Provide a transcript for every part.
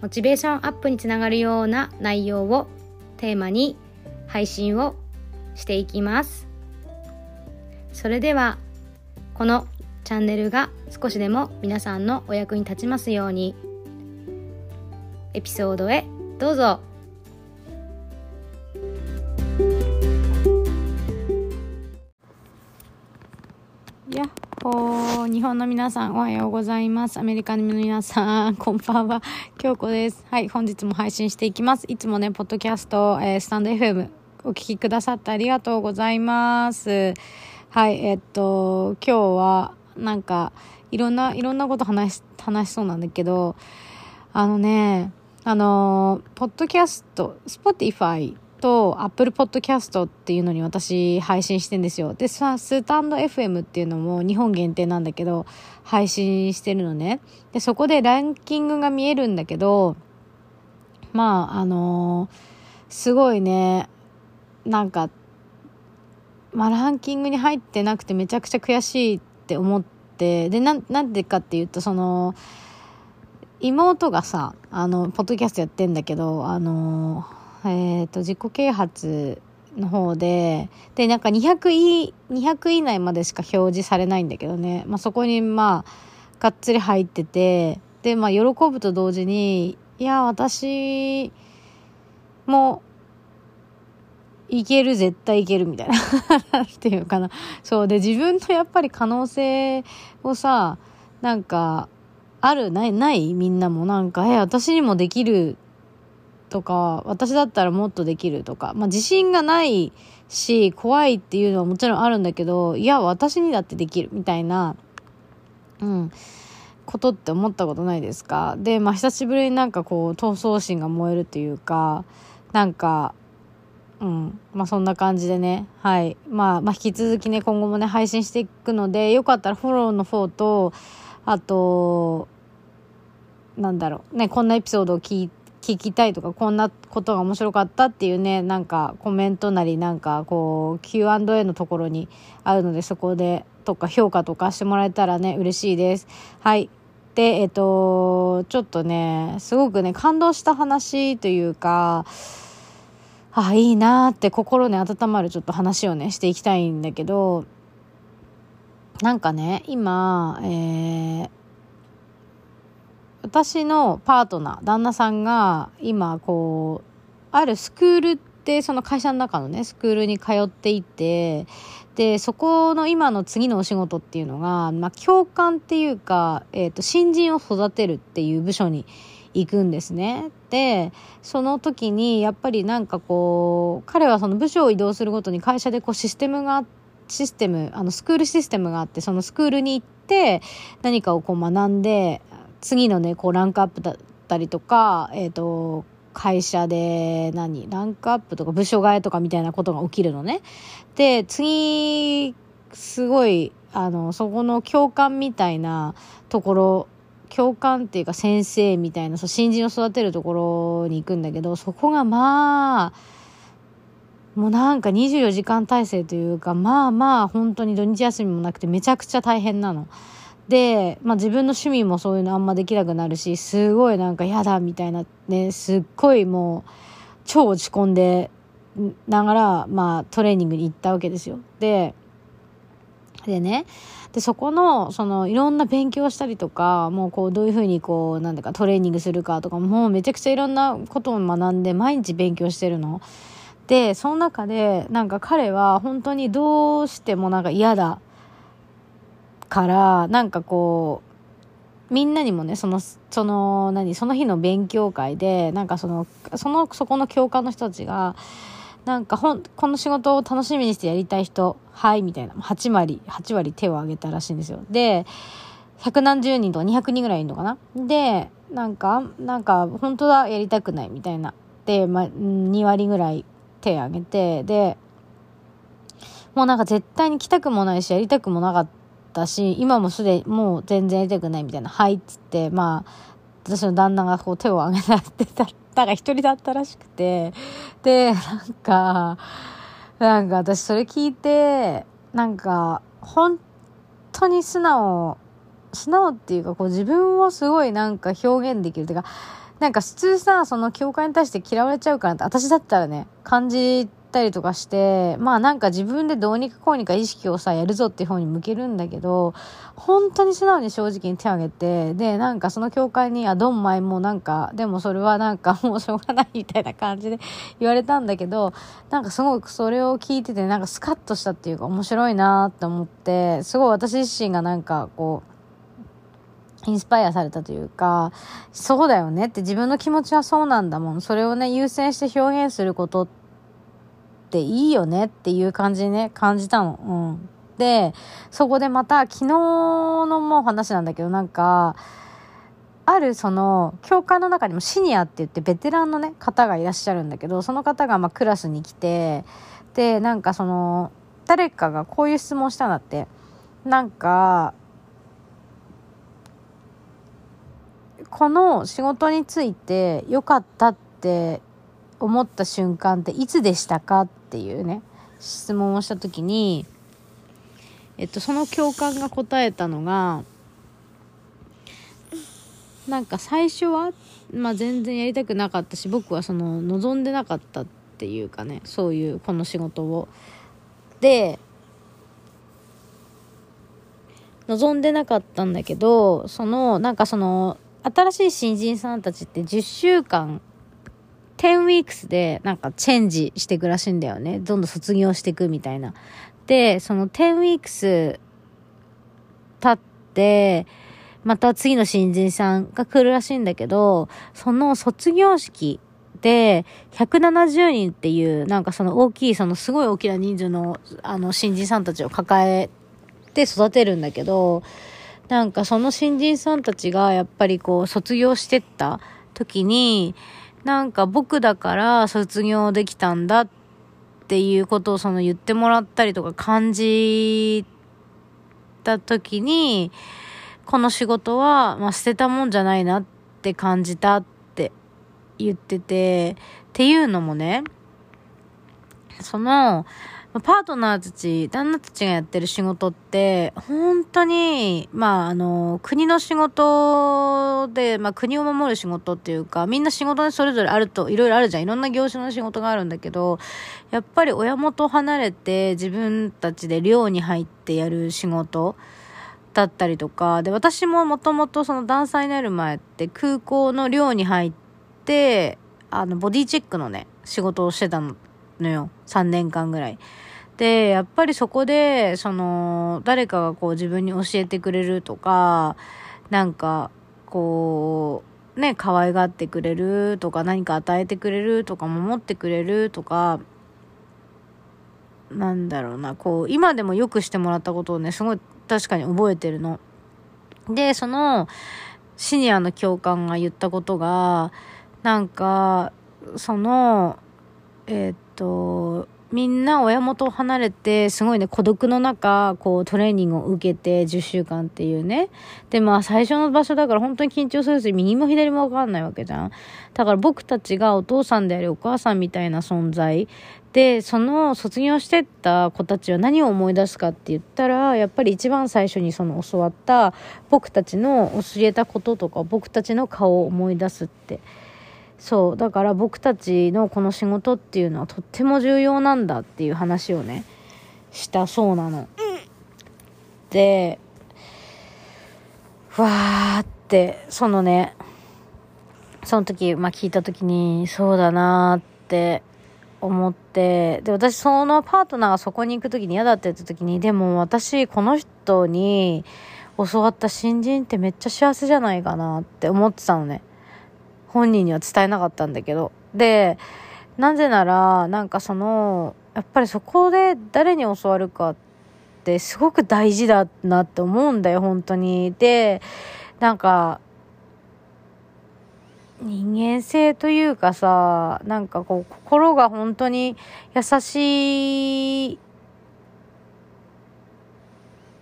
モチベーションアップにつながるような内容をテーマに配信をしていきます。それではこのチャンネルが少しでも皆さんのお役に立ちますようにエピソードへどうぞ。や。っほー日本の皆さんおはようございます。アメリカの皆さん こんばんは。京子です。はい本日も配信していきます。いつもねポッドキャスト、えー、スタンド FM お聞きくださってありがとうございます。はいえっと今日はなんかいろんないろんなこと話し話しそうなんだけどあのねあのポッドキャスト Spotify と Apple Podcast っていうのに私配信してんですよ。でさ、スタンド FM っていうのも日本限定なんだけど、配信してるのね。で、そこでランキングが見えるんだけど、まあ、あのー、すごいね、なんか、まあ、ランキングに入ってなくてめちゃくちゃ悔しいって思って、で、ななんでかっていうと、その、妹がさ、あの、ポッドキャストやってんだけど、あのーえ、ー、と、自己啓発の方で、で、なんか200位、200以内までしか表示されないんだけどね、まあ、そこにまあ、がっつり入ってて、で、まあ、喜ぶと同時に、いや、私も、いける、絶対いける、みたいなっていうかな。そう。で、自分のやっぱり可能性をさ、なんか、あるないないみんなもなんか、え、私にもできるとか、私だったらもっとできるとか、まあ自信がないし、怖いっていうのはもちろんあるんだけど、いや、私にだってできるみたいな、うん、ことって思ったことないですか？で、まあ久しぶりになんかこう、闘争心が燃えるというか、なんか、うん。まあそんな感じでね。はい。まあ、まあ引き続きね、今後もね、配信していくので、よかったらフォローの方と、あと、なんだろう。ね、こんなエピソードを聞い聞きたいとか、こんなことが面白かったっていうね、なんかコメントなりなんかこう Q&A のところにあるので、そこでとか評価とかしてもらえたらね、嬉しいです。はい。で、えっと、ちょっとね、すごくね、感動した話というか、あ、いいなって心に温まるちょっと話をね、していきたいんだけど、なんかね、今、えー、私のパートナー、旦那さんが今こう、あるスクールってその会社の中のね、スクールに通っていて、で、そこの今の次のお仕事っていうのが、まあ、教官っていうか、えっ、ー、と、新人を育てるっていう部署に行くんですね。で、その時にやっぱりなんかこう、彼はその部署を移動するごとに会社でこうシステムがシステム、あのスクールシステムがあって、そのスクールに行って何かをこう学んで、次のね、こうランクアップだったりとか、えっ、ー、と、会社で何、ランクアップとか部署替えとかみたいなことが起きるのね。で、次、すごい、あの、そこの教官みたいなところ、教官っていうか先生みたいな、そう新人を育てるところに行くんだけど、そこがまあ、もうなんか24時間体制というか、まあまあ本当に土日休みもなくてめちゃくちゃ大変なの。で、まあ自分の趣味もそういうのあんまできなくなるし、すごいなんか嫌だみたいなね、すっごいもう超落ち込んでながら、まあトレーニングに行ったわけですよ。で、でね、で、そこの、その、いろんな勉強したりとか、もうこう、どういうふうにこう、なんだかトレーニングするかとか、もうめちゃくちゃいろんなことを学んで、毎日勉強してるの。で、その中で、なんか彼は本当にどうしてもなんか嫌だからなんかこうみんなにもねそのその何その日の勉強会でなんかそのそのそこの教官の人たちがなんかほんこの仕事を楽しみにしてやりたい人はいみたいな8割8割手を挙げたらしいんですよ。で百何十人とか200人ぐらいいるのかな？でなんかなんか本当だやりたくないみたいな。で、ま、2割ぐらい手挙げて、で、もうなんか絶対に来たくもないし、やりたくもなかったし、今もすでにもう全然やりたくないみたいな、はいっつって、まあ、私の旦那がこう手を挙げたってたたが一人だったらしくて、で、なんか、なんか私それ聞いて、なんか、本当に素直、素直っていうか、こう自分をすごいなんか表現できるっていうか、なんか普通さ、その教会に対して嫌われちゃうからって、私だったらね、感じたりとかして、まあなんか自分でどうにかこうにか意識をさ、やるぞっていう方に向けるんだけど、本当に素直に正直に手を挙げて、で、なんかその教会に、あ、ドンマイもなんか、でもそれはなんか もうしょうがないみたいな感じで 言われたんだけど、なんかすごくそれを聞いてて、なんかスカッとしたっていうか面白いなって思って、すごい私自身がなんかこう、インスパイアされたというか、そうだよねって自分の気持ちはそうなんだもん。それをね、優先して表現することってっていいよねっていう感じね、感じたの。うん。で、そこでまた昨日のもう話なんだけど、なんか、あるその、教会の中にもシニアって言ってベテランのね、方がいらっしゃるんだけど、その方がまあクラスに来て、で、なんかその、誰かがこういう質問したんだって。なんか、この仕事について良かったって思った瞬間っていつでしたかっていうね、質問をした時に、えっと、その教官が答えたのが、なんか最初は、まあ、全然やりたくなかったし、僕はその望んでなかったっていうかね、そういうこの仕事を。で、望んでなかったんだけど、その、なんかその、新しい新人さんたちって10週間10 weeks でなんかチェンジしていくらしいんだよね。どんどん卒業していくみたいな。で、その10 weeks 経って、また次の新人さんが来るらしいんだけど、その卒業式で170人っていう、なんかその大きい、そのすごい大きな人数の、あの、新人さんたちを抱えて育てるんだけど、なんかその新人さんたちがやっぱりこう卒業してった時に、なんか僕だから卒業できたんだっていうことをその言ってもらったりとか感じた時に、この仕事は、まあ、捨てたもんじゃないなって感じたって言ってて、っていうのもね、その、パートナーたち、旦那たちがやってる仕事って、本当に、まあ、あの、国の仕事で、まあ、国を守る仕事っていうか、みんな仕事にそれぞれあると、いろいろあるじゃん。いろんな業種の仕事があるんだけど、やっぱり親元離れて自分たちで寮に入ってやる仕事だったりとか、で、私ももともとそのダンサーになる前って空港の寮に入って、あの、ボディチェックのね、仕事をしてたののよ。3年間ぐらい。で、やっぱりそこで、その、誰かがこう自分に教えてくれるとか、なんか、こう、ね、可愛がってくれるとか、何か与えてくれるとか、守ってくれるとか、なんだろうな、こう、今でもよくしてもらったことをね、すごい確かに覚えてるの。で、その、シニアの教官が言ったことが、なんか、その、えー、っと、みんな親元を離れて、すごいね、孤独の中、こう、トレーニングを受けて、10週間っていうね。で、まあ、最初の場所だから本当に緊張するし、右も左もわかんないわけじゃん。だから僕たちがお父さんであり、お母さんみたいな存在。で、その卒業してった子たちは何を思い出すかって言ったら、やっぱり一番最初にその教わった僕たちの教えたこととか、僕たちの顔を思い出すって。そうだから僕たちのこの仕事っていうのはとっても重要なんだっていう話をねしたそうなの。でわーってそのねその時、まあ、聞いた時にそうだなーって思ってで私そのパートナーがそこに行く時に嫌だって言った時にでも私この人に教わった新人ってめっちゃ幸せじゃないかなって思ってたのね。本人には伝えなかったんだけど。で、なぜなら、なんかその、やっぱりそこで誰に教わるかってすごく大事だなって思うんだよ、本当に。で、なんか、人間性というかさ、なんかこう、心が本当に優しい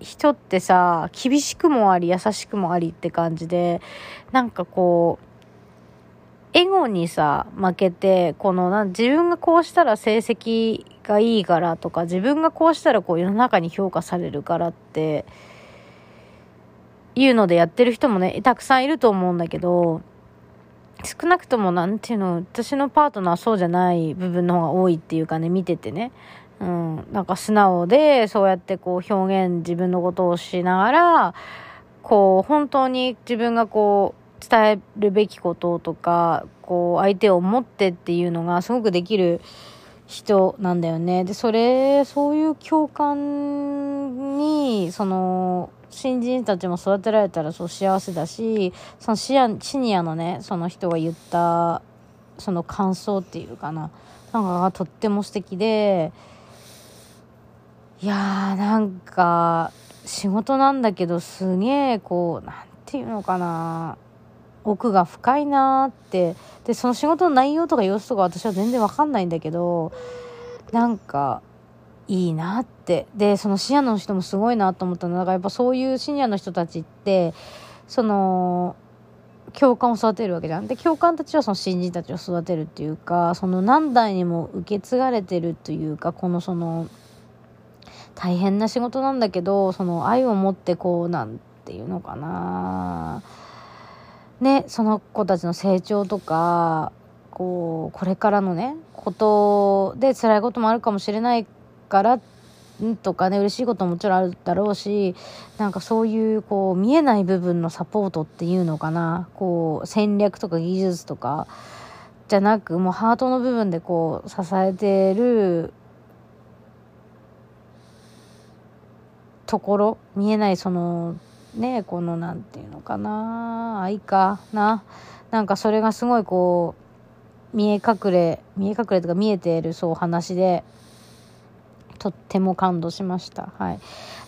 人ってさ、厳しくもあり優しくもありって感じで、なんかこう、エゴにさ、負けて、このな、自分がこうしたら成績がいいからとか、自分がこうしたらこう世の中に評価されるからって、いうのでやってる人もね、たくさんいると思うんだけど、少なくともなんていうの、私のパートナーはそうじゃない部分の方が多いっていうかね、見ててね。うん、なんか素直で、そうやってこう表現、自分のことをしながら、こう、本当に自分がこう、伝えるべきこととか、こう、相手を思ってっていうのがすごくできる人なんだよね。で、それ、そういう共感に、その、新人たちも育てられたらそう幸せだし、そのシアシニアのね、その人が言った、その感想っていうかな。なんかとっても素敵で、いやーなんか仕事なんだけどすげえこうなんていうのかな奥が深いなーって。でその仕事の内容とか様子とか私は全然わかんないんだけどなんかいいなって。でそのシニアの人もすごいなと思ったの。だからやっぱそういうシニアの人たちってその教官を育てるわけじゃん。で、教官たちはその新人たちを育てるっていうか、その何代にも受け継がれてるというか、このその、大変な仕事なんだけど、その愛を持ってこう、なんていうのかなね、その子たちの成長とか、こう、これからのね、ことで辛いこともあるかもしれないからとかね、嬉しいことももちろんあるだろうし、なんかそういう、こう、見えない部分のサポートっていうのかな、こう、戦略とか技術とか、じゃなく、もうハートの部分でこう、支えてるところ見えないそのねこの何て言うのかな愛かな。なんかそれがすごいこう見え隠れ見え隠れとか見えているそう話でとっても感動しました。はい。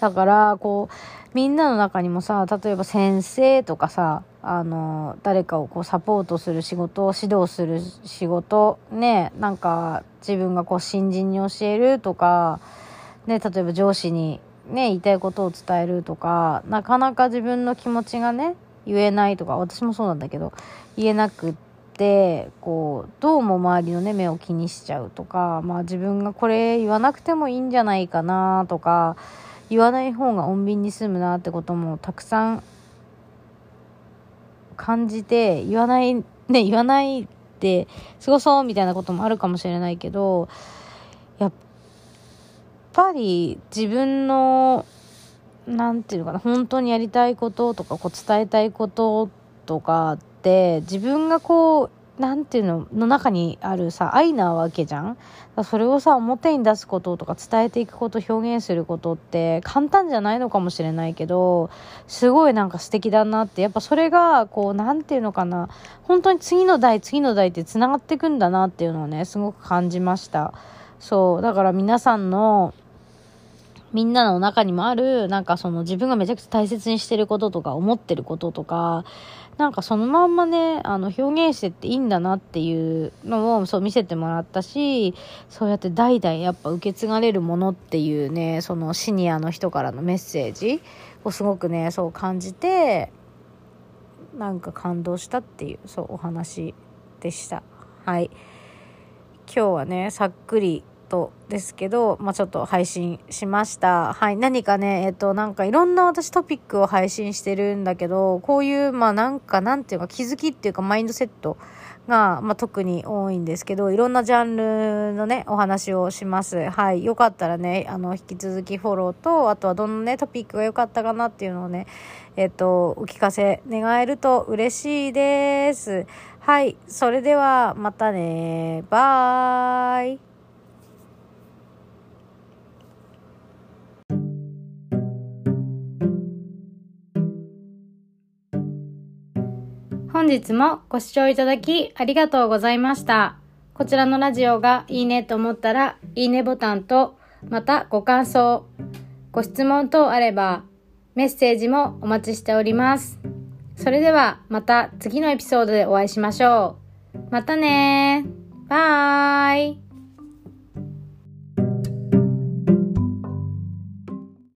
だからこうみんなの中にもさ例えば先生とかさあの誰かをこうサポートする仕事を指導する仕事ねなんか自分がこう新人に教えるとかね例えば上司にね、言いたいことを伝えるとか、なかなか自分の気持ちがね、言えないとか、私もそうなんだけど、言えなくって、こう、どうも周りのね、目を気にしちゃうとか、まあ自分がこれ言わなくてもいいんじゃないかなとか、言わない方が穏便に済むなってこともたくさん感じて、言わない、ね、言わないで過ごそうみたいなこともあるかもしれないけど、やっぱり自分の何て言うのかな本当にやりたいこととかこう伝えたいこととかって自分がこう何て言うのの中にあるさ愛なわけじゃん？それをさ表に出すこととか伝えていくこと表現することって簡単じゃないのかもしれないけどすごいなんか素敵だなってやっぱそれがこう何て言うのかな本当に次の代次の代ってつながっていくんだなっていうのをねすごく感じました。そうだから皆さんのみんなの中にもある、なんかその自分がめちゃくちゃ大切にしてることとか思ってることとか、なんかそのまんまね、あの表現してっていいんだなっていうのをそう見せてもらったし、そうやって代々やっぱ受け継がれるものっていうね、そのシニアの人からのメッセージをすごくね、そう感じて、なんか感動したっていう、そうお話でした。はい。今日はね、さっくりとですけど、まあ、ちょっと配信しました。はい。何かね、えっと、なんかいろんな私トピックを配信してるんだけど、こういう、まあなんか、なんていうか気づきっていうかマインドセットが、まあ、特に多いんですけど、いろんなジャンルのね、お話をします。はい。よかったらね、あの、引き続きフォローと、あとはどのね、トピックが良かったかなっていうのをね、えっと、お聞かせ願えると嬉しいです。はい。それでは、またね。バーイ。本日もご視聴いただきありがとうございました。こちらのラジオがいいねと思ったら、いいねボタンと、またご感想、ご質問等あれば、メッセージもお待ちしております。それではまた次のエピソードでお会いしましょう。またねバー。